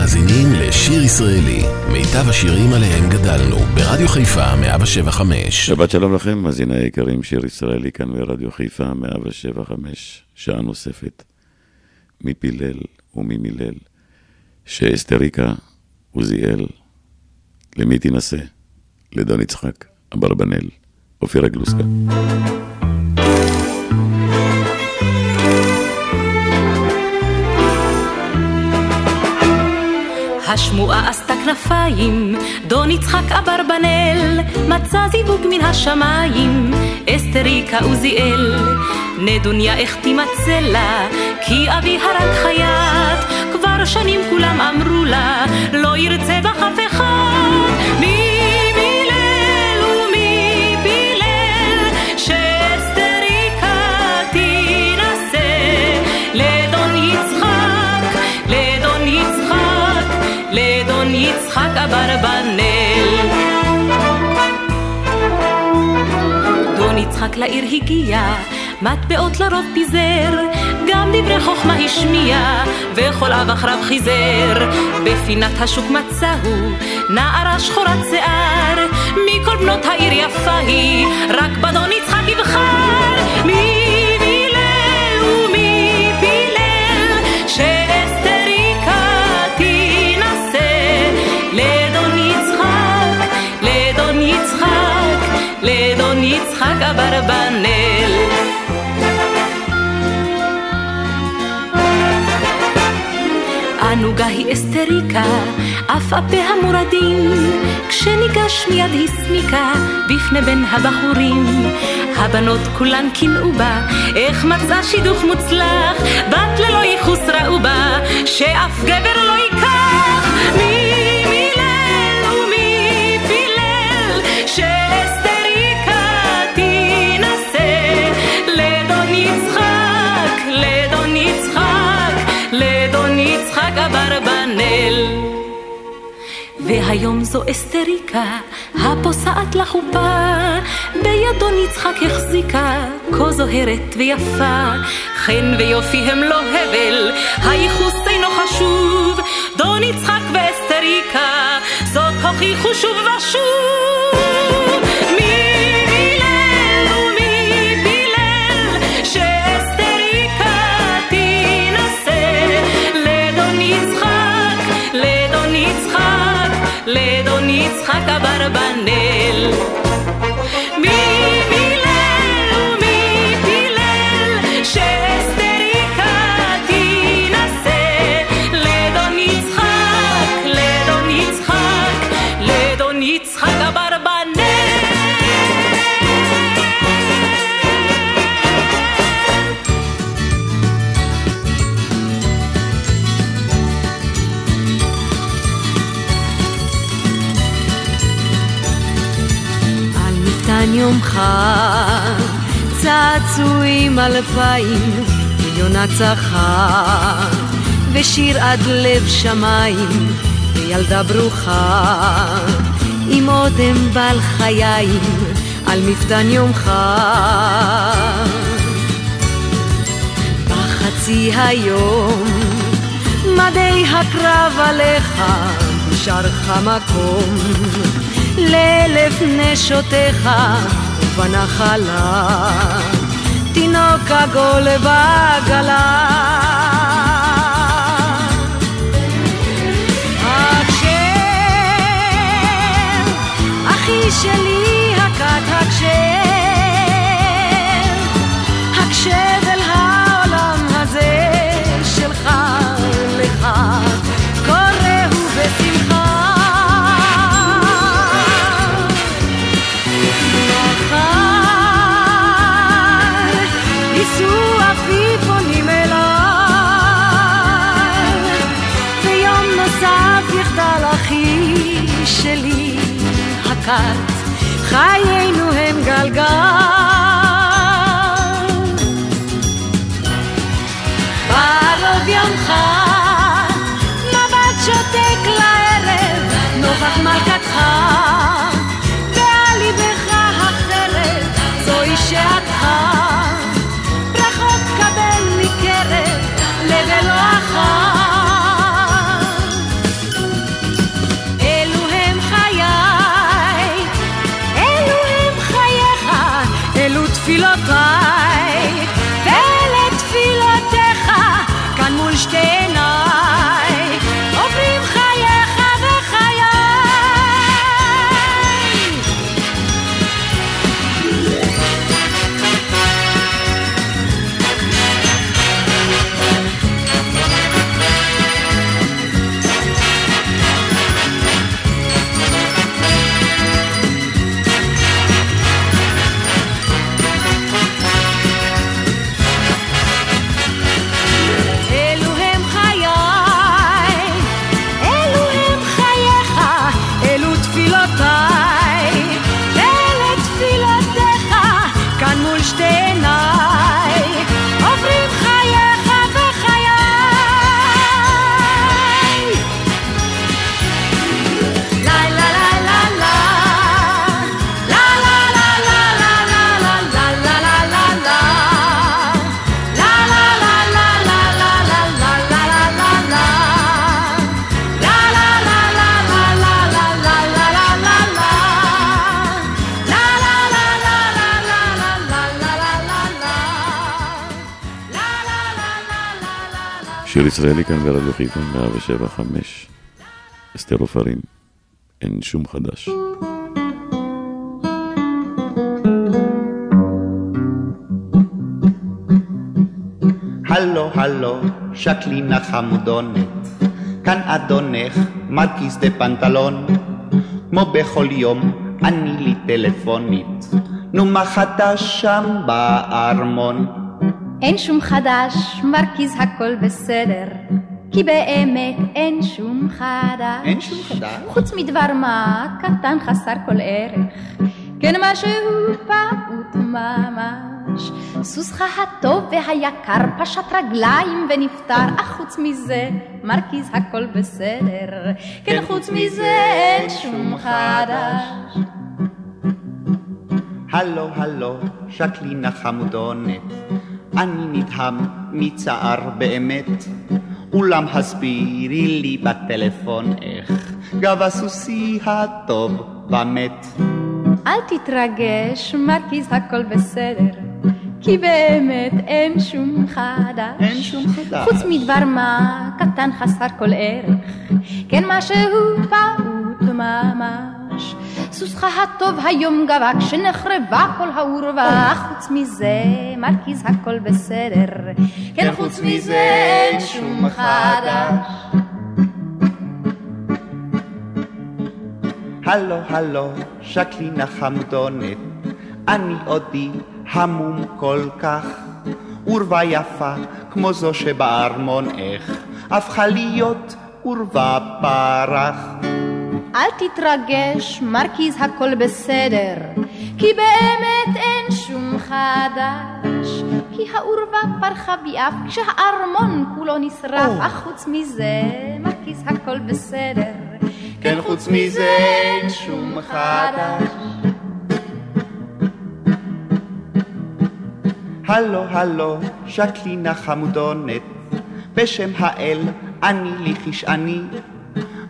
מאזינים לשיר ישראלי, מיטב השירים עליהם גדלנו, ברדיו חיפה 175. שבת שלום לכם, מאזיני היקרים, שיר ישראלי כאן ברדיו חיפה 175, שעה נוספת, מפילל וממילל, שאסתריקה עוזיאל, למי תינשא? לדון יצחק, אברבנאל, אופירה גלוסקה. השמועה עשתה כנפיים, דון יצחק אברבנאל, מצא זיווג מן השמיים, אסתריקה עוזיאל. נדוניה איך תימצא לה, כי אבי הרג חייט, כבר שנים כולם אמרו לה, לא ירצה בך אף אחד. מי יצחק לעיר הגיע, מטבעות לרוב פיזר, גם דברי חוכמה השמיע, וכל אב אחריו חיזר. בפינת השוק מצאו נערה שחורת שיער, מכל בנות העיר יפה היא, רק בדון יצחק יבחר. מי ענוגה היא אסתריקה, אף אפיה מורדים, כשניגש מיד הסמיקה בפני בין הבחורים. הבנות כולן קינאו בה, איך מצאה שידוך מוצלח, בת ללא ייחוס ראו בה, שאף גבר לא ייקח. והיום זו אסתריקה, הפוסעת לחופה, בידו יצחק החזיקה, כה זוהרת ויפה, חן ויופי הם לא הבל, הייחוס אינו חשוב, דון יצחק ואסתריקה, זאת הוכיחו שוב ושוב. יום חג, צעצועים אלפיים, ויונה צחה, ושיר עד לב שמיים, וילדה ברוכה, עם אודם בל חיים, על מפתן חג. בחצי היום, מדי הקרב עליך, נשארך מקום. לאלף נשותיך ובנחלה, תינוק עגול בעגלה. הקשר, אחי שלי הכת הקשר, הכת, חיינו הם גלגל. ישראלי כאן ברדיו חיפה 175, אסתר עופרים, אין שום חדש. הלו, הלו, שקלינה חמודונת, כאן אדונך, מרקיס דה פנטלון. כמו בכל יום, אני לי טלפונית, נו מה חדש שם בארמון? אין שום חדש, מרקיז הכל בסדר, כי באמת אין שום חדש. אין שום חדש? חוץ מדבר מה קטן חסר כל ערך, כן משהו פעוט ממש. סוסך הטוב והיקר פשט רגליים ונפטר, אך חוץ מזה מרקיז הכל בסדר, כן חוץ מזה אין שום חדש. הלו, הלו, שקלינה חמודונת, אני נדהם מצער באמת, אולם הסבירי לי בטלפון איך גב הסוסי הטוב ומת. אל תתרגש, מרקיז הכל בסדר, כי באמת אין שום חדש. אין שום חדש. חוץ מדבר מה קטן חסר כל ערך, כן משהו פעוט ממש. סוסך הטוב היום גבה כשנחרבה כל העורבה, חוץ מזה מרקיז הכל בסדר, כן חוץ מזה אין שום חדש. הלו, הלו, שקלינה חמדונת, אני עודי המום כל כך, עורבה יפה כמו זו שבארמון איך, הפכה להיות עורבה פרח. אל תתרגש, מרקיז הכל בסדר, כי באמת אין שום חדש. כי העורבה פרחה ביעף כשהארמון כולו נשרף, אך חוץ מזה, מרקיז הכל בסדר. כן, חוץ מזה אין שום חדש. הלו, הלו, שקלינה חמודונת, בשם האל, אני לי כשאני.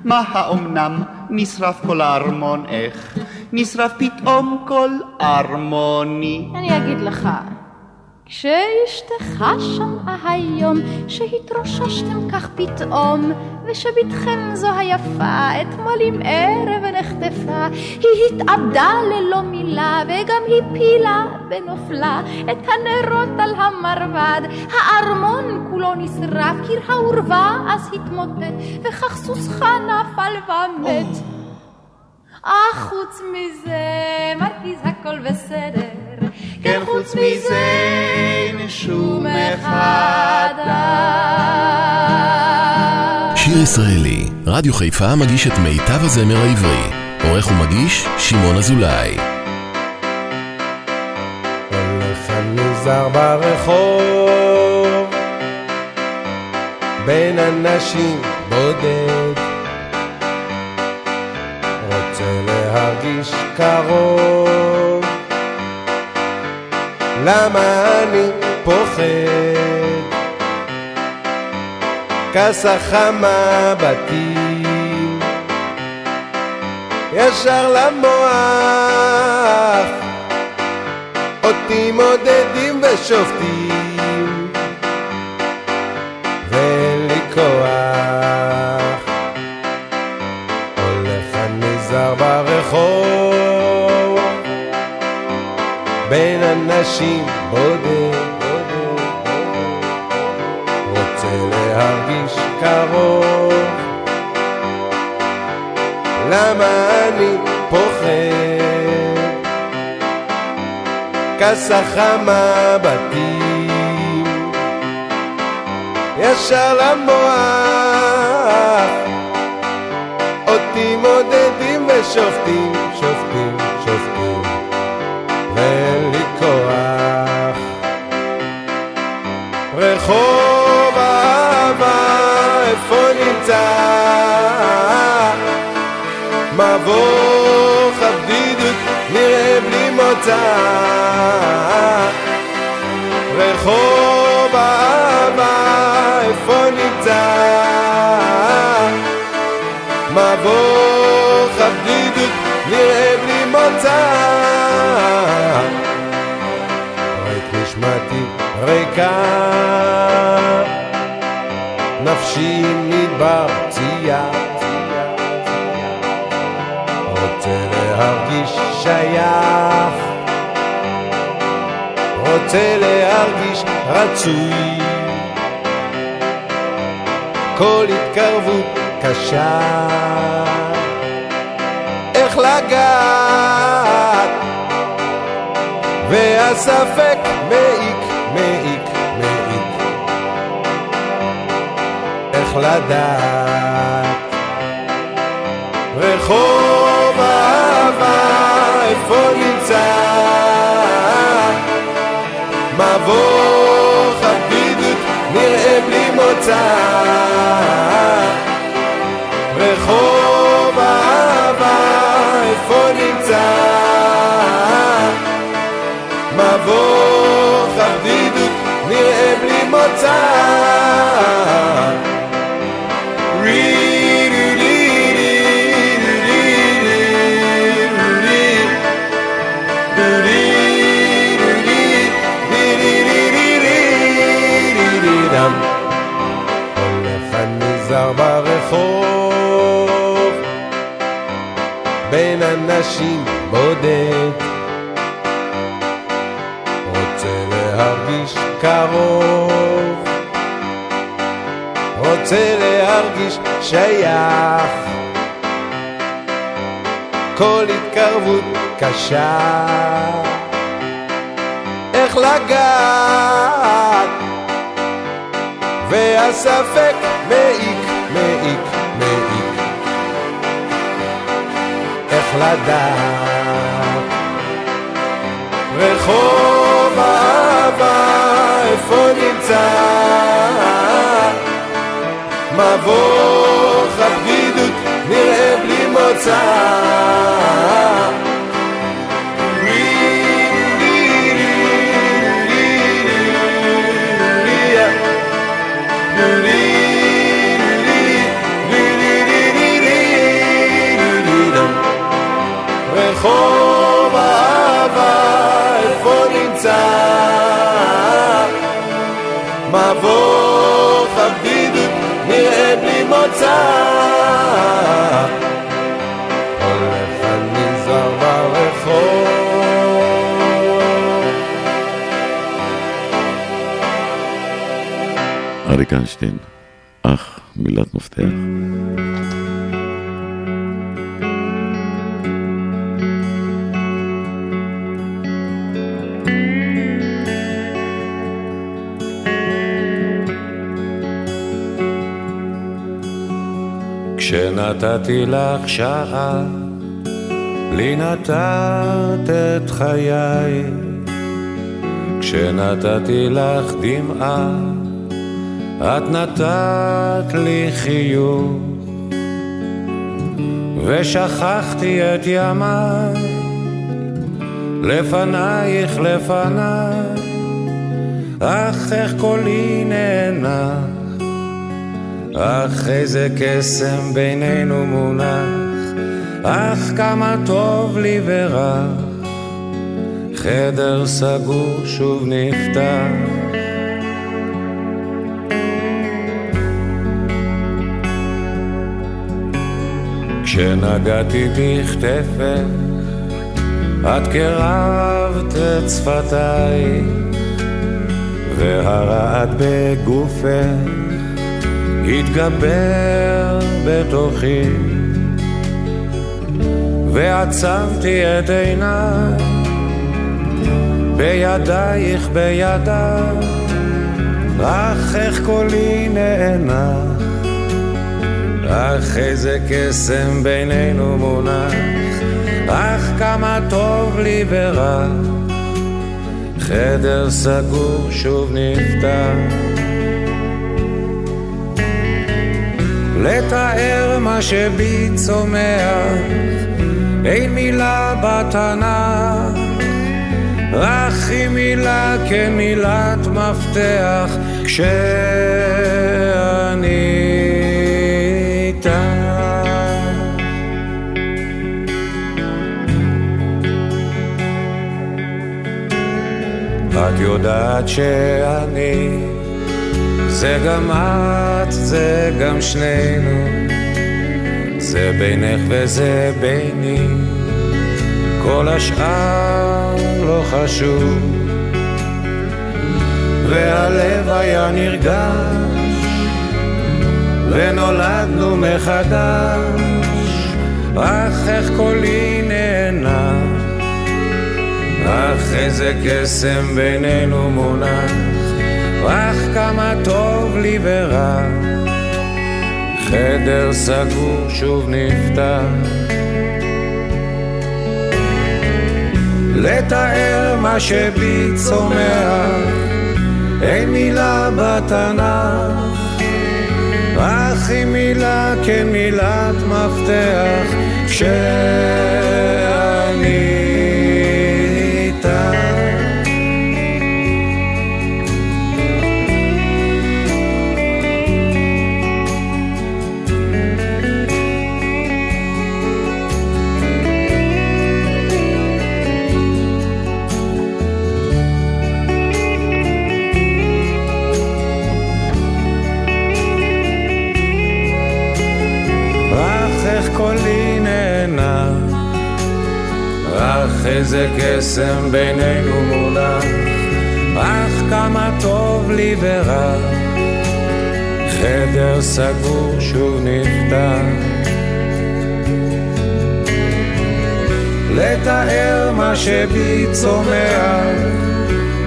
מה האומנם? נשרף כל הארמון, איך? נשרף פתאום כל ארמוני. אני אגיד לך, כשאשתך שמעה היום שהתרוששתם כך פתאום ושבתכם זו היפה אתמול עם ערב נחטפה היא התאבדה ללא מילה וגם הפילה בנופלה את הנרות על המרבד. הארמון כולו נשרף קיר העורבה אז התמוטט וכך סוסך נפל ומת. אך חוץ מזה מרקיז הכל בסדר כן, חוץ מזה אין שום חדש. שיר ישראלי, רדיו חיפה מגיש את מיטב הזמר העברי. עורך ומגיש, שמעון אזולאי. הולך הנזהר ברחוב, בין אנשים בודד, רוצה להרגיש קרוב, למה אני פוחד? כסח המבטים, ישר למוח, אותי מודדים ושופטים, אנשים בודד, רוצה להרגיש קרוב. למה אני פוחד? כסח המבטים ישר למוח אותי מודדים ושופטים, רחוב אהבה, איפה נמצא? מבוך הבדידות נראה בלי מוצא. רק נשמתי ריקה. צייר, רוצה להרגיש שייך, רוצה להרגיש רצוי, כל התקרבות קשה, איך לגעת, והספק מעיק, מעיק, מעיק, איך לדעת. רחוב רוצה להרגיש שייך. כל התקרבות קשה. איך לגעת? והספק מעיק, מעיק, מעיק. איך לדעת? רחוב האהבה, איפה נמצא? מבוך הבדידות נראה בלי מוצא אריק איינשטיין, אח, מילת מפתח. כשנתתי לך שעה, לי נתת את חיי. כשנתתי לך דמעה, את נתת לי חיוך. ושכחתי את ימיי, לפנייך לפניי, אך איך קולי נאנח. אך איזה קסם בינינו מונח, אך כמה טוב לי ורח, חדר סגור שוב נפתח. כשנגעתי בכתפך, את קרבת את שפתיי, והרעד בגופך התגבר בתוכי. ועצמתי את עיניי בידייך בידיי אך איך קולי נאנח אך איזה קסם בינינו מונח אך כמה טוב לי ורע. חדר סגור שוב נפתח. לתאר מה שבי צומח, אין מילה בתנ"ך, רק היא מילה כמילת מפתח, כשאני את יודעת שאני זה גם את, זה גם שנינו, זה בינך וזה ביני, כל השאר לא חשוב. והלב היה נרגש, ונולדנו מחדש, אך איך קולי נהנה, אך איזה קסם בינינו מונח, אך כמה טוב לי ורע. חדר סגור שוב נפתח. לתאר מה שבי צומח, אין מילה בתנ"ך, אך היא מילה כמילת מפתח, כשאני קסם בינינו מונח, אך כמה טוב לי ורע, חדר סגור שוב נפתח. לתאר מה שבי צומח,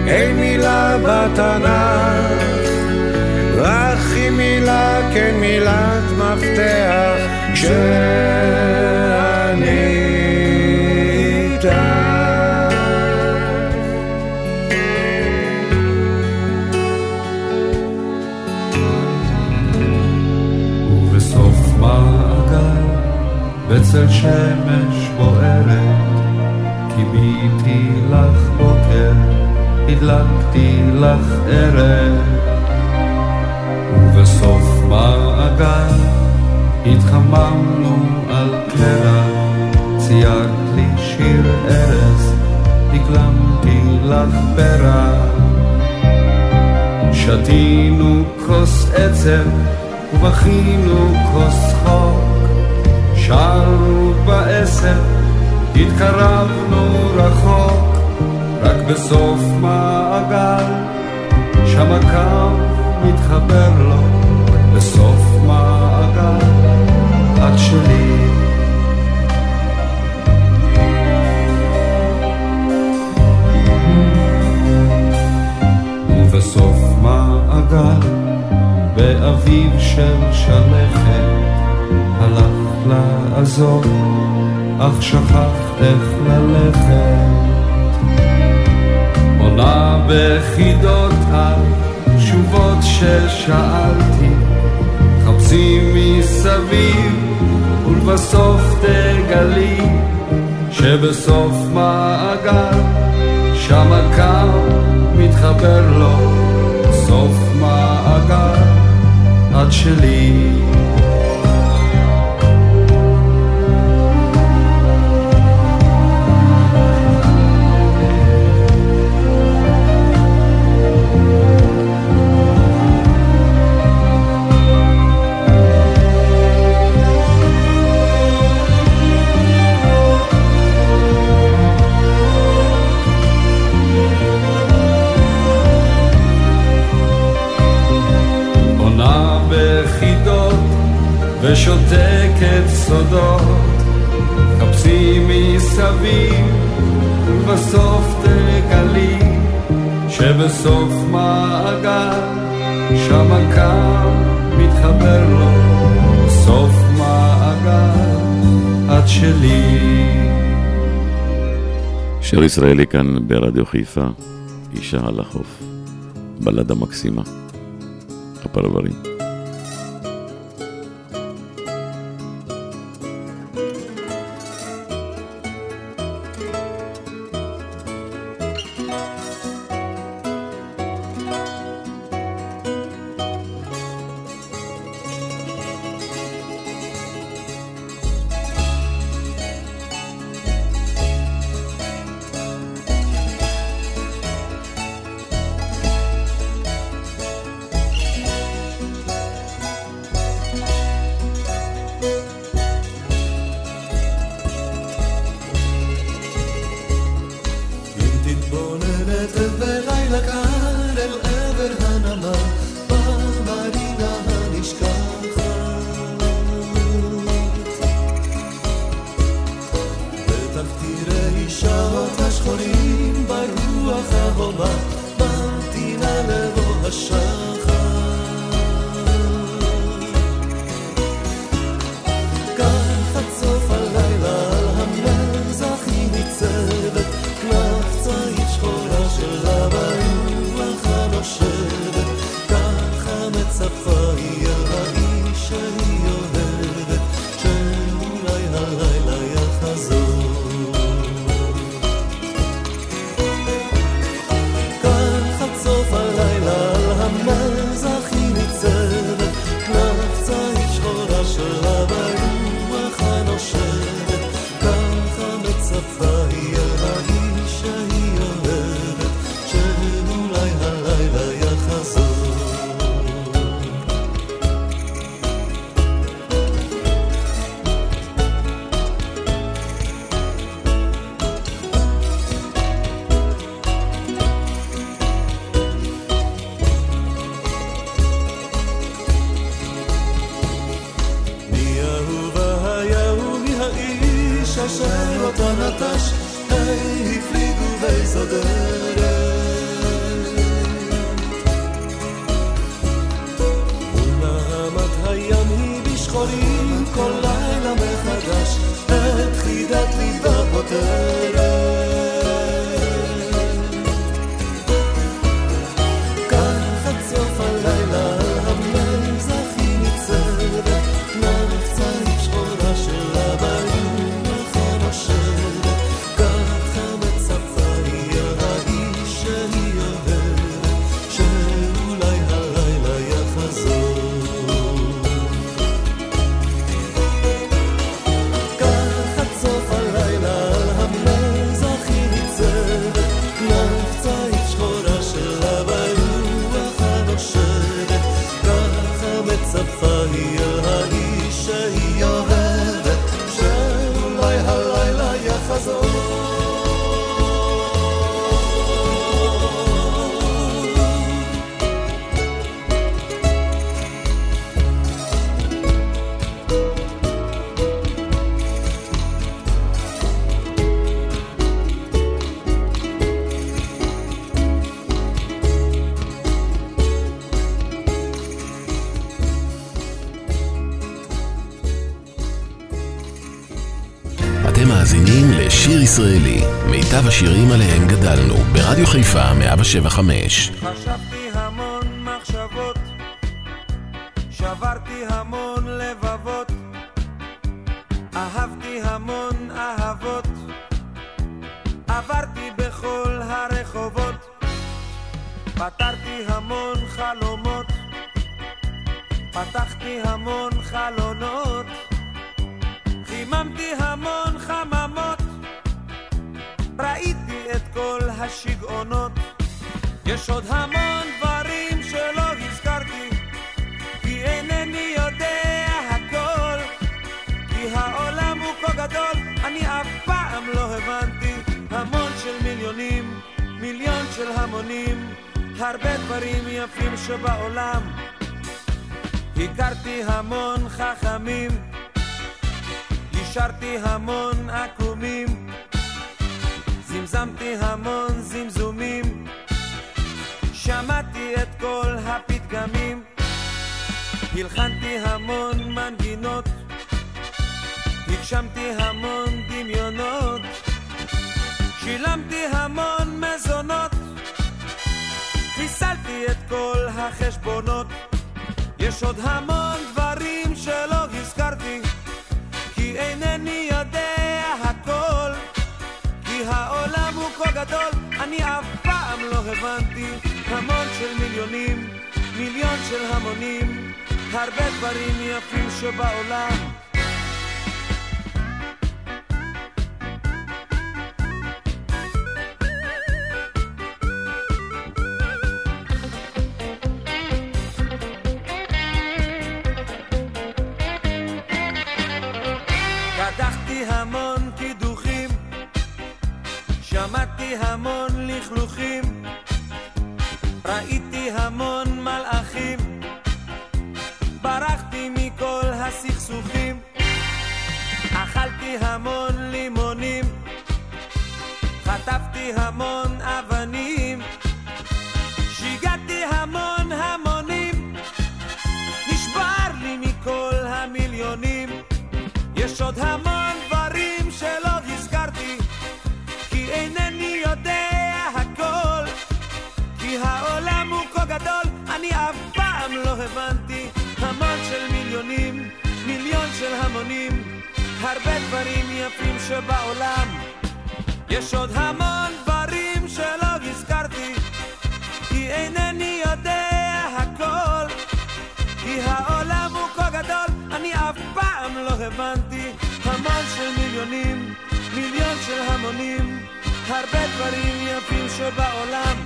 אין מילה בתנ"ך, רק היא מילה כן מילת מפתח, כשאני בצל שמש בוערת, קיביתי לך בוקר, הדלקתי לך ערב, ובסוף מעגל התחממנו על קרח, ציירת לי שיר ארז, הגלמתי לך פרח. שתינו כוס עצב ובכינו כוס חוק שרנו בעשר, התקרבנו רחוק, רק בסוף מעגל, שם הקו מתחבר לו, לעזור, אך שכחת איך ללכת. עונה בחידות התשובות ששאלתי, חפשי מסביב ולבסוף תגלי שבסוף מעגל שם הקו מתחבר לו סוף מעגל את שלי ושותקת סודות, חפשי מסביב, ובסוף תגלי שבסוף מעגל, שם הקו מתחבר לו, סוף מעגל, את שלי. שיר ישראלי כאן ברדיו חיפה, אישה על החוף, בלדה מקסימה, הפרברים. כאשר אותו נטש, היי הפליגו ואיזו דרך. ומעמד הים היא בשחורים כל לילה מחדש, את חידת ליבה פותרת. חיפה 175. חשבתי המון מחשבות, שברתי המון לבבות, אהבתי המון אהבות, עברתי בכל הרחובות, פתרתי המון חלומות, פתחתי המון חלונות, חיממתי המון חממות ראיתי כל השיגעונות. יש עוד המון דברים שלא הזכרתי, כי אינני יודע הכל. כי העולם הוא כה גדול, אני אף פעם לא הבנתי. המון של מיליונים, מיליון של המונים, הרבה דברים יפים שבעולם. הכרתי המון חכמים, השארתי המון עקומים. זמזמתי המון זמזומים, שמעתי את כל הפתגמים, הלחנתי המון מנגינות, הגשמתי המון דמיונות, שילמתי המון מזונות, חיסלתי את כל החשבונות, יש עוד המון דברים שלא הזכרתי, כי אינני יודע. העולם הוא כה גדול, אני אף פעם לא הבנתי. המון של מיליונים, מיליון של המונים, הרבה דברים יפים שבעולם. שמעתי המון לכלוכים, ראיתי המון מלאכים, ברחתי מכל הסכסוכים, אכלתי המון לימונים, חטפתי המון אבנים, שיגעתי המון המונים, נשבר לי מכל המיליונים, יש עוד המון הבנתי המון של מיליונים מיליון של המונים הרבה דברים יפים שבעולם. יש עוד המון דברים שלא הזכרתי כי אינני יודע הכל. כי העולם הוא כה גדול אני אף פעם לא הבנתי. המון של מיליונים מיליון של המונים הרבה דברים יפים שבעולם.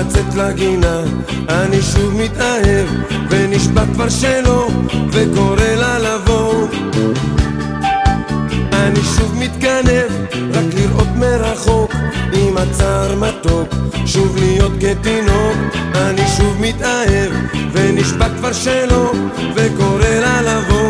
לצאת לגינה, אני שוב מתאהב, ונשבע כבר שלא, וקורא לה לבוא. אני שוב מתגנב, רק לראות מרחוק, עם הצער מתוק, שוב להיות כתינוק. אני שוב מתאהב, ונשבע כבר שלא, וקורא לה לבוא.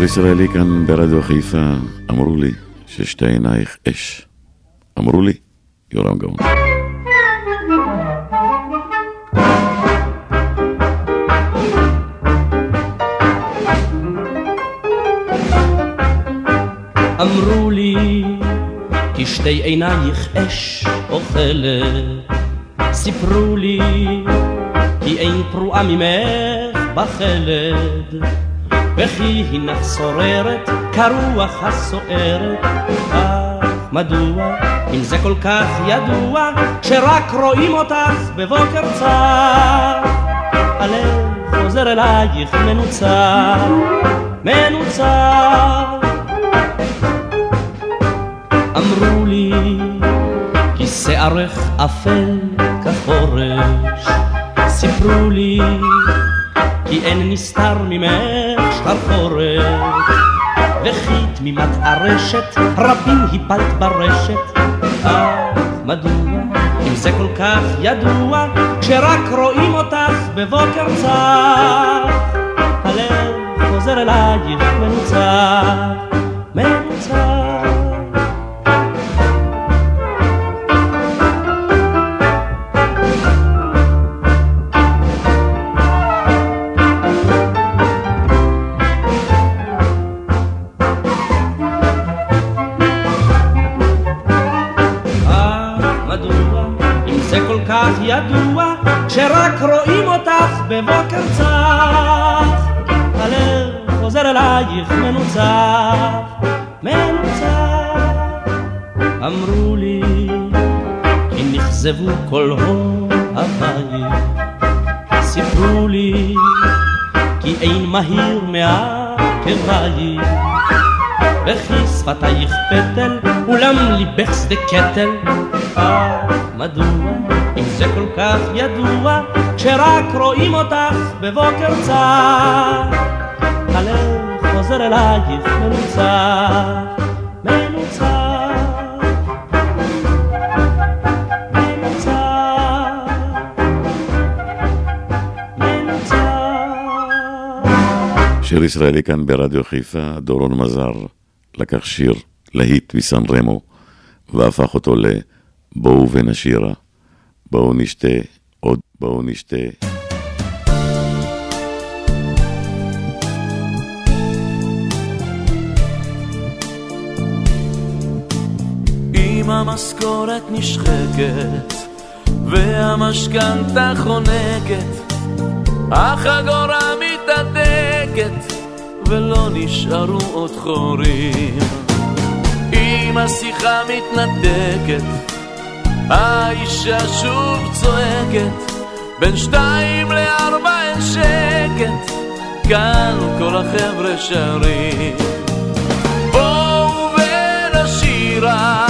שיר ישראלי כאן ברדיו חיפה, אמרו לי ששתי עינייך אש. אמרו לי, יורם גאון. אמרו לי כי שתי עינייך אש אוכלת, סיפרו לי כי אין פרועה ממך בחלד. וכי הנך שוררת כרוח הסוערת. אך מדוע, אם זה כל כך ידוע, כשרק רואים אותך בבוקר צר, הלב חוזר אלייך מנוצר, מנוצר. אמרו לי, כי שערך אפל כחורש, סיפרו לי, כי אין נסתר ממך שחרחורת, וכי תמימת הרשת, רבים הפלת ברשת, אה, מדוע, אם זה כל כך ידוע, כשרק רואים אותך בבוקר צר, הלב חוזר אלייך מנוצח, מנוצח. ידוע, כשרק רואים אותך בבוקר צח, הלב חוזר אלייך מנוצח, מנוצח. אמרו לי, כי נכזבו כל אוהבייך, סיפרו לי, כי אין מהיר מעקבייך. וכי שפתייך פטל, אולם ליבך שדה קטל. אה, מדוע? אם זה כל כך ידוע, כשרק רואים אותך בבוקר צר. הלב חוזר אלייך מנוצח, מנוצח. שיר ישראלי כאן ברדיו חיפה, דורון מזר לקח שיר להיט מסן רמו והפך אותו ל"בואו ונשירה". בואו נשתה, עוד בואו נשתה. המשכורת נשחקת והמשכנתה חונקת, החגורה מתהדקת ולא נשארו עוד חורים. אם השיחה מתנתקת האישה שוב צועקת, בין שתיים לארבע אין שקט, כאן כל החבר'ה שרים. בואו ונשירה,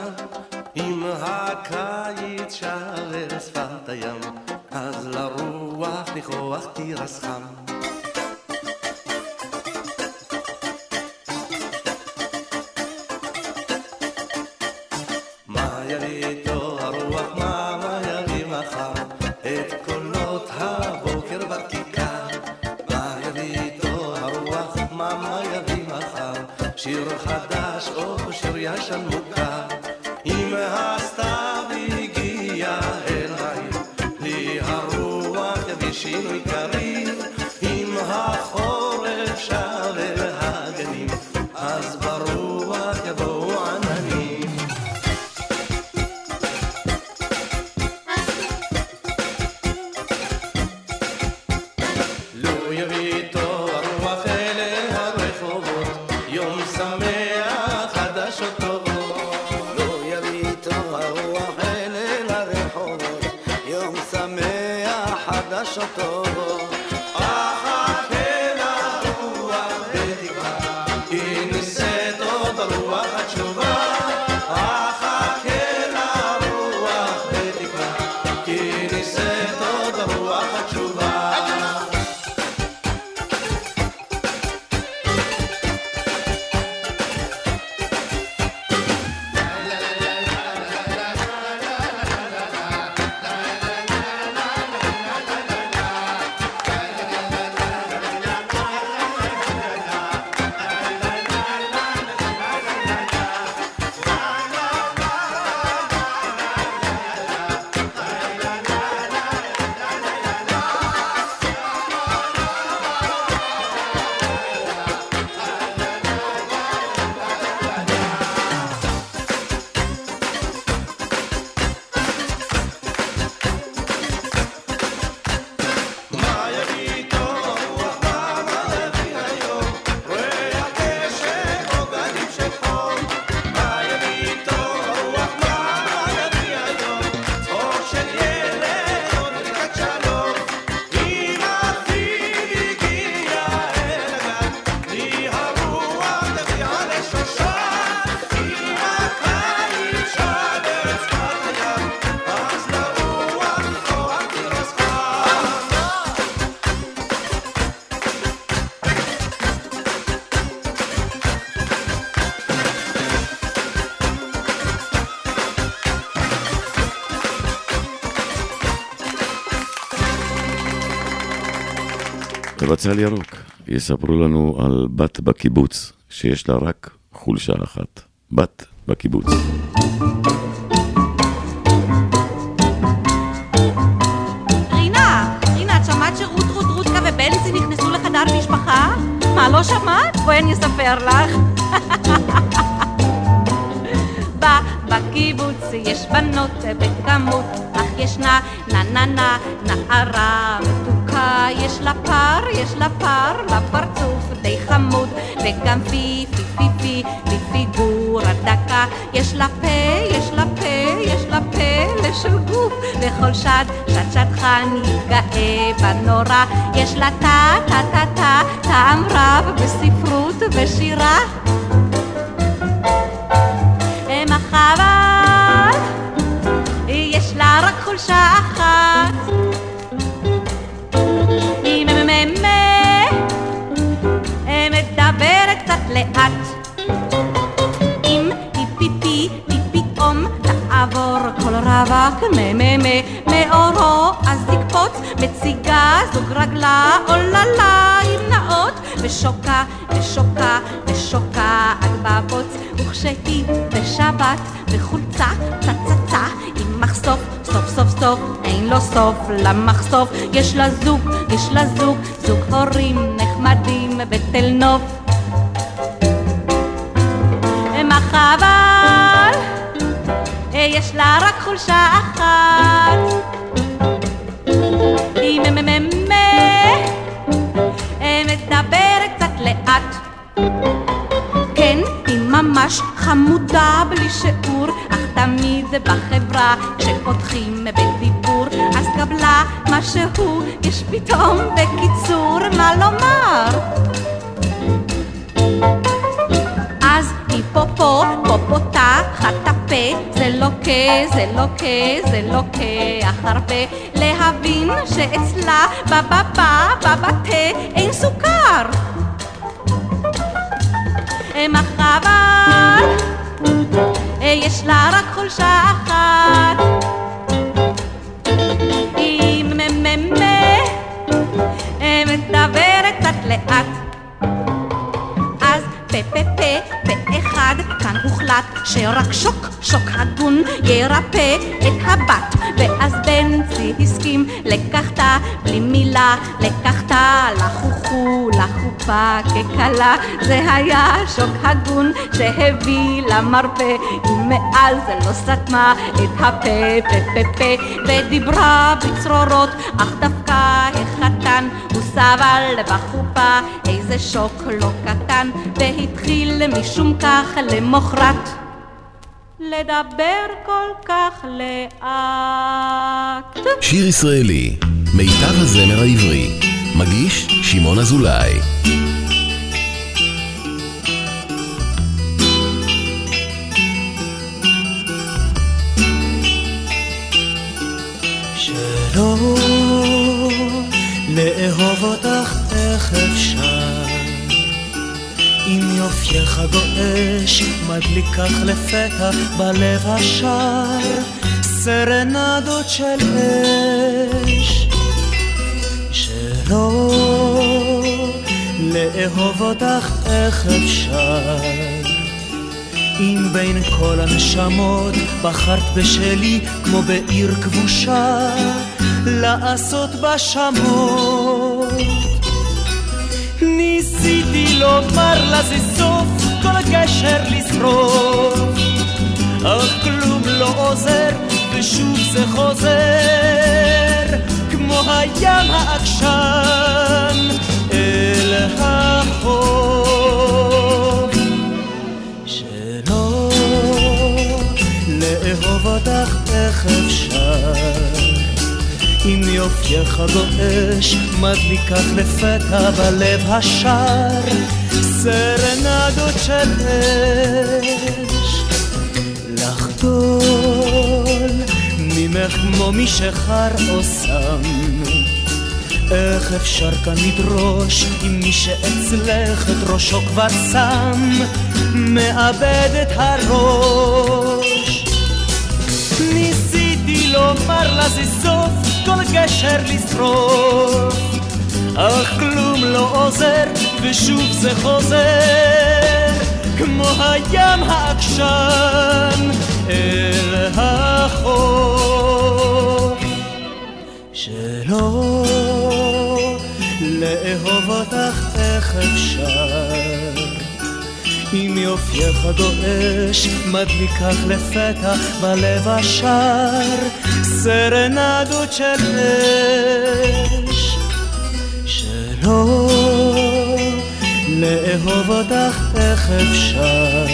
בבצל ירוק יספרו לנו על בת בקיבוץ שיש לה רק חולשה אחת. בת בקיבוץ. רינה, רינה, את שמעת שרות, רות, רותקה ובליזי נכנסו לחדר משפחה? מה, לא שמעת? בואי אני אספר לך. בקיבוץ יש בנות בכמות, אך ישנה נה נה נה נערה מתוקה, יש לה פר, יש לה פר, לפרצוף די חמוד, וגם פי פי פי פי פי פיגורה דקה, יש לה פה, יש לה פה, יש לה פה לשל גוף, וכל שד שד שדכן יתגאה בנורא, יש לה טה טה טה טה טעם רב בספרות ושירה. מה חבל, יש לה רק חולשה אחת. קצת לאט. אם היא פיפי, היא פתאום תעבור כל רווק מממה מאורו, אז תקפוץ, מציגה זוג רגלה עוללה עם נאות, ושוקה, ושוקה, ושוקה עד בבוץ, וכשהיא בשבת בחולצה צצצה עם מחשוף, סוף סוף סוף אין לו סוף למחשוף, יש לה זוג, יש לה זוג, זוג הורים נחמדים בתל נוף. חבל, יש לה רק חולשה אחת. היא מממה, מדברת לאט. כן, היא ממש חמודה בלי שיעור, אך תמיד בחברה כשפותחים בדיבור, אז קבלה משהו יש פתאום בקיצור מה לומר. אז היא פה פותחת הפה, זה לוקה, זה לוקה, זה לוקח הרבה, להבין שאצלה בבא בבתה אין סוכר. מה חבל, יש לה רק חולשה אחת. ירפא את הבת. ואז בנצי הסכים, לקחת בלי מילה, לקחת לחוכו, לחופה ככלה. זה היה שוק הגון שהביא למרפא, אם מאז לא סתמה את הפה, פה פה פה, ודיברה בצרורות, אך דווקא החתן הוא סבל בחופה, איזה שוק לא קטן, והתחיל משום כך למחרת. לדבר כל כך לאט. שיר ישראלי, מיטב הזמר העברי. מגיש שמעון אזולאי. שלא לאהוב אותך איך אפשר אם יופייך גועש מדליקך לפתע בלב השער סרנדות של אש שלא לאהוב אותך איך אפשר. אם בין כל הנשמות בחרת בשלי כמו בעיר כבושה לעשות בה שמות ניסיתי לומר לה זה סוף כל קשר לשרוף. אך כלום לא עוזר ושוב זה חוזר כמו הים העקשן אל החוף. שלא לאהוב אותך איך אפשר אם יופייך גועש מדליקך לפתע בלב השער סרנדות של אש. לחדול ממך כמו משחר או סם איך אפשר כאן לדרוש אם מי שאצלך את ראשו כבר שם? מאבד את הראש. ניסיתי לומר לה זה סוף כל גשר לשרוף. אך כלום לא עוזר ושוב זה חוזר כמו הים העקשן אל החוף. שלא לאהוב אותך איך אפשר אם יופייך גועש מדליקך לפתע בלב השער סרנדות של אש. שלא לאהוב אותך איך אפשר?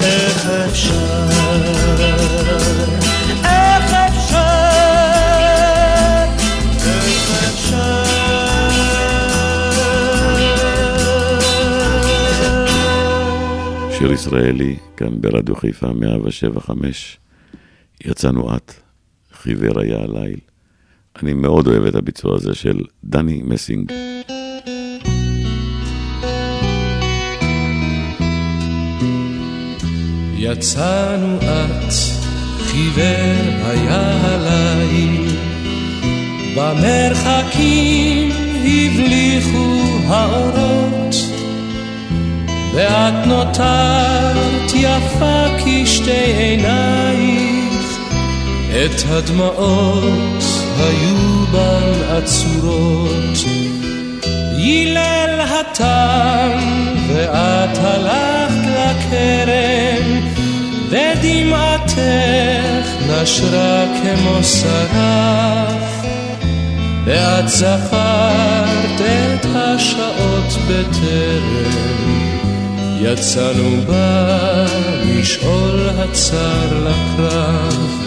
איך אפשר שיר ישראלי, כאן ברדיו חיפה 175. יצאנו את, חיוור היה הליל. אני מאוד אוהב את הביצוע הזה של דני מסינג. יצאנו את, חיוור היה הליל, במרחקים הבליחו האורות, ואת נותרת יפה כשתי עינייך, את הדמעות היו בן עצורות. הילל התם, ואת הלכת לכרם, ודמעתך נשרה כמו שרף, ואת זכרת את השעות בטרם יצאנו במשעול הצר לקרב.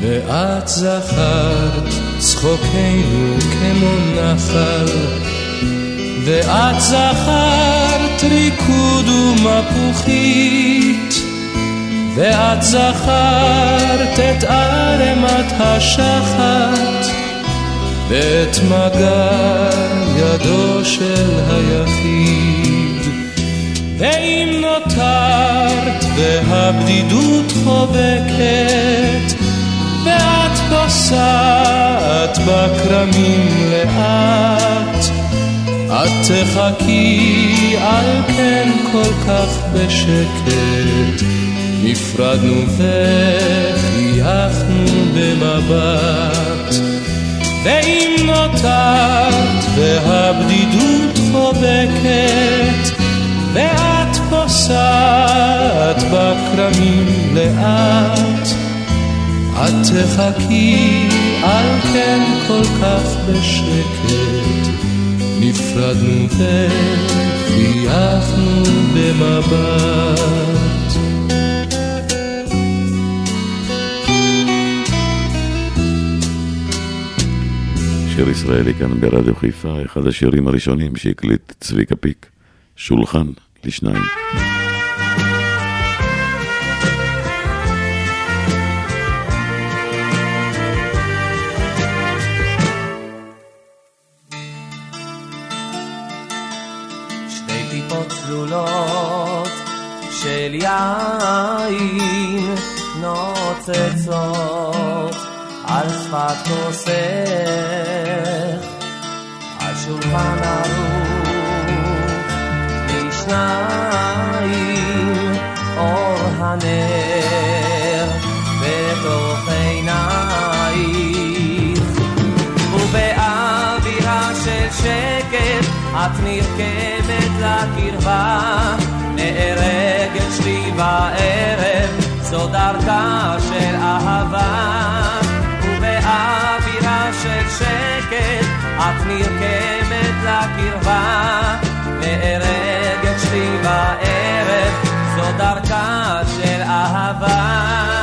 ואת זכרת צחוקנו כמו נחל ואת זכרת ריקוד ומפוחית ואת זכרת את ערמת השחת ואת מגע ידו של היחיד. ואם נותרת והבדידות חובקת ואת פוסעת בכרמים לאט את תחכי על כן כל כך בשקט. נפרדנו וחייכנו במבט ואם נותרת והבדידות חובקת ואת פוסעת בכרמים לאט את תחכי על כן כל כך בשקט. נפרדנו וחייכנו במבט שיר ישראלי כאן ברדיו חיפה, אחד השירים הראשונים שהקליט צביקה פיק, שולחן לשניים. של יין נוצצות על שפת כוסך, על שולחן ערוך משניים, אור הנר בתוך עינייך, ובאווירה של שקט את נרקמת לקרבה, נהרגת שלי בערב, זו דרכה של אהבה. את נרקמת לקרבה, נהרגת שלי בערב, זו דרכה של אהבה.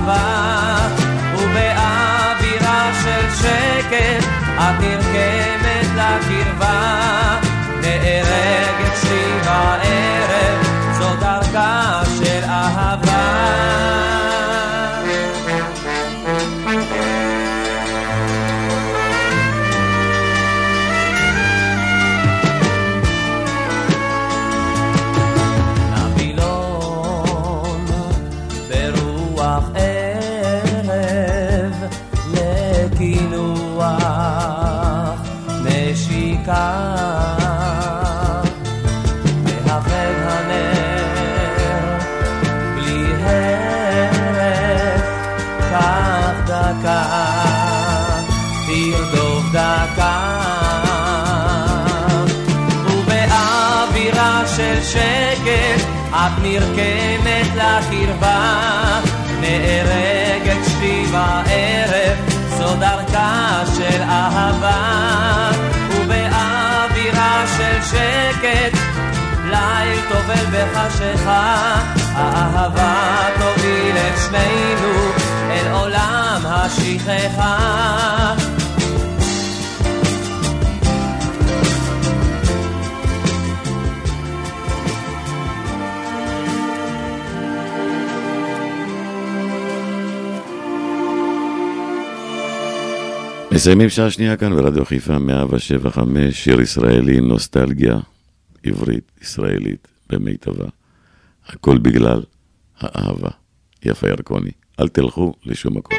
אהבה בחשיכה האהבה תוביל את שנינו אל עולם השכחה. מסיימים שעה שנייה כאן ברדיו חיפה 175, שיר ישראלי, נוסטלגיה, עברית, ישראלית, במיטבה. הכל בגלל האהבה. יפה ירקוני, אל תלכו לשום מקום.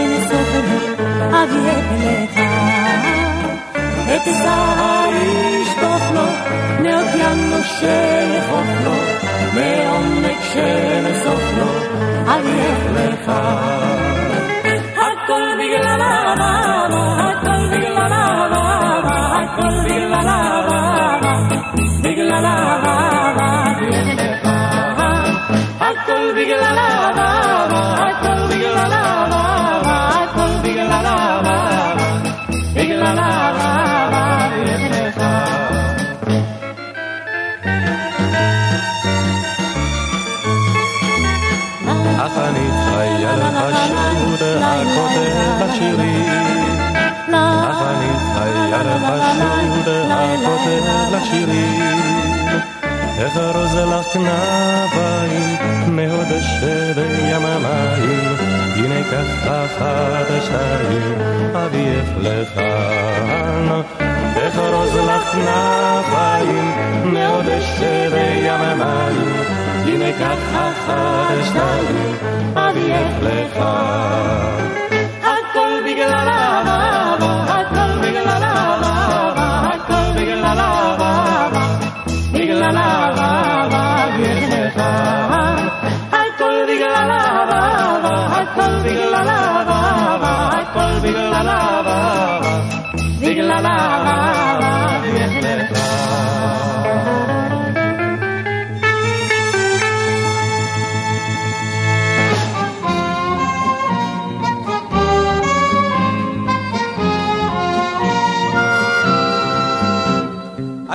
לו, אביאך לך. את סהר ישטוף לו, מאוקיינוס שאין חוף לו, מעומק שאין סוף לו, אביאך לך. הכל בגלל האהבה, הכל בגלל האהבה, הכל בגלל האהבה, בגלל האהבה אביאך לך. הכל בגלל האהבה, הכל בגלל האהבה, הכל בגלל האהבה, פשוט הכותב לשירים אך אני חייל פשוט הכותב לשירים אחרוז לך כנפיים מהודש בים המים. הנה כך אחת שתיים אביאך לכאן אחרוז לך כנפיים מהודש בים המים הנה כך אחת שתיים אביאך לכאן הכל בגלל האהבה, הכל בגלל האהבה, הכל בגלל האהבה, בגלל האהבה אביאך לך. הכל בגלל האהבה, הכל בגלל האהבה, הכל בגלל האהבה, בגלל האהבה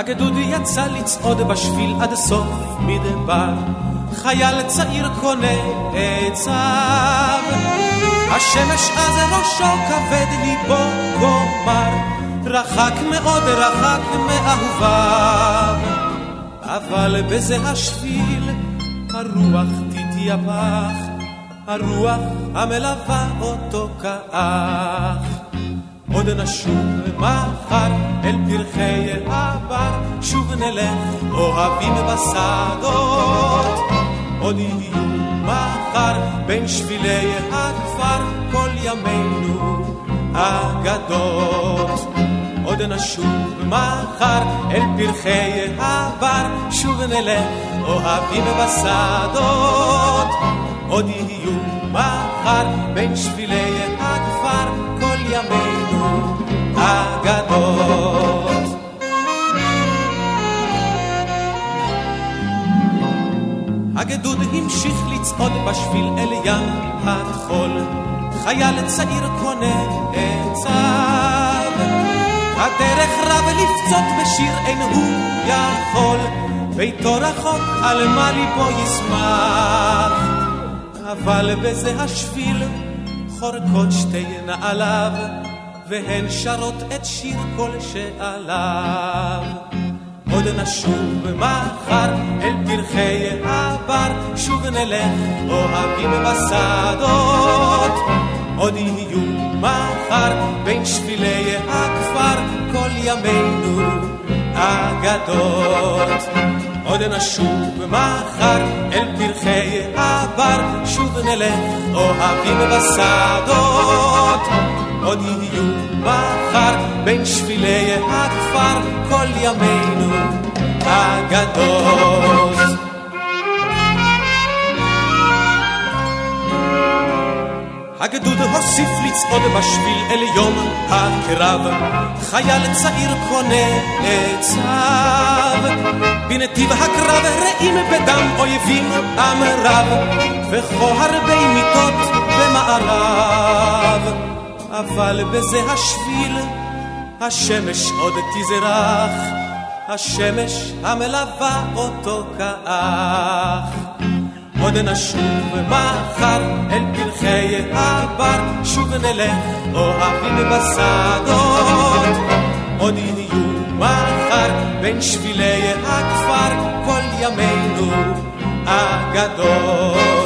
הגדוד יצא לצעוד בשביל עד סוף מדבר, חייל צעיר קונה עצב. השמש אז ראשו כבד ליבו גומר, רחק מאוד רחק מאהוביו. אבל בזה השביל הרוח תתייפח, הרוח המלווה אותו כאח. עוד נשוב מחר אל פרחי העבר, שוב נלך אוהבים בשדות. עוד יהיו מחר בין שבילי הכפר כל ימינו אגדות. עוד נשוב מחר אל פרחי הבר, שוב נלך אוהבים בשדות. עוד יהיו מחר בין שבילי הכפר כל ימינו אגדות. הגדוד המשיך לצעוד בשביל אל ים הטחול, חייל צעיר קונה עצב. הדרך רב לפצות בשיר אין הוא יכול, ביתו רחוק על מה ליבו ישמח. אבל בזה השביל חורקות שתי נעליו, והן שרות את שיר כל שעליו. עוד נשוב מחר אל פרחי הבר, שוב נלך אוהבים בשדות. עוד יהיו מחר בין שבילי הכפר כל ימינו אגדות. עוד נשוב מחר אל פרחי הבר, שוב נלך אוהבים בשדות. עוד יהיו מחר בין שבילי הכפר כל ימינו אגדות. הגדוד הוסיף לצעוד בשביל אל יום הקרב, חייל צעיר קונה עצב. בנתיב הקרב רעים בדם אויבים עם רב, וכה הרבה מיטות במערב. אבל בזה השביל השמש עוד תזרח, השמש המלווה אותו כאח. עוד נשוב מחר אל פרחי הבר, שוב נלך אוהבים בשדות. עוד יהיו מחר בין שבילי הכפר כל ימינו אגדות.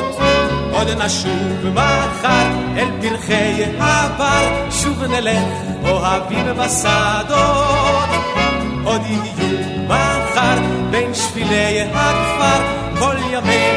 עוד נשוב מחר אל פרחי העבר, שוב נלך אוהבים בשדות. עוד יהיו מחר בין שבילי הכפר כל ימי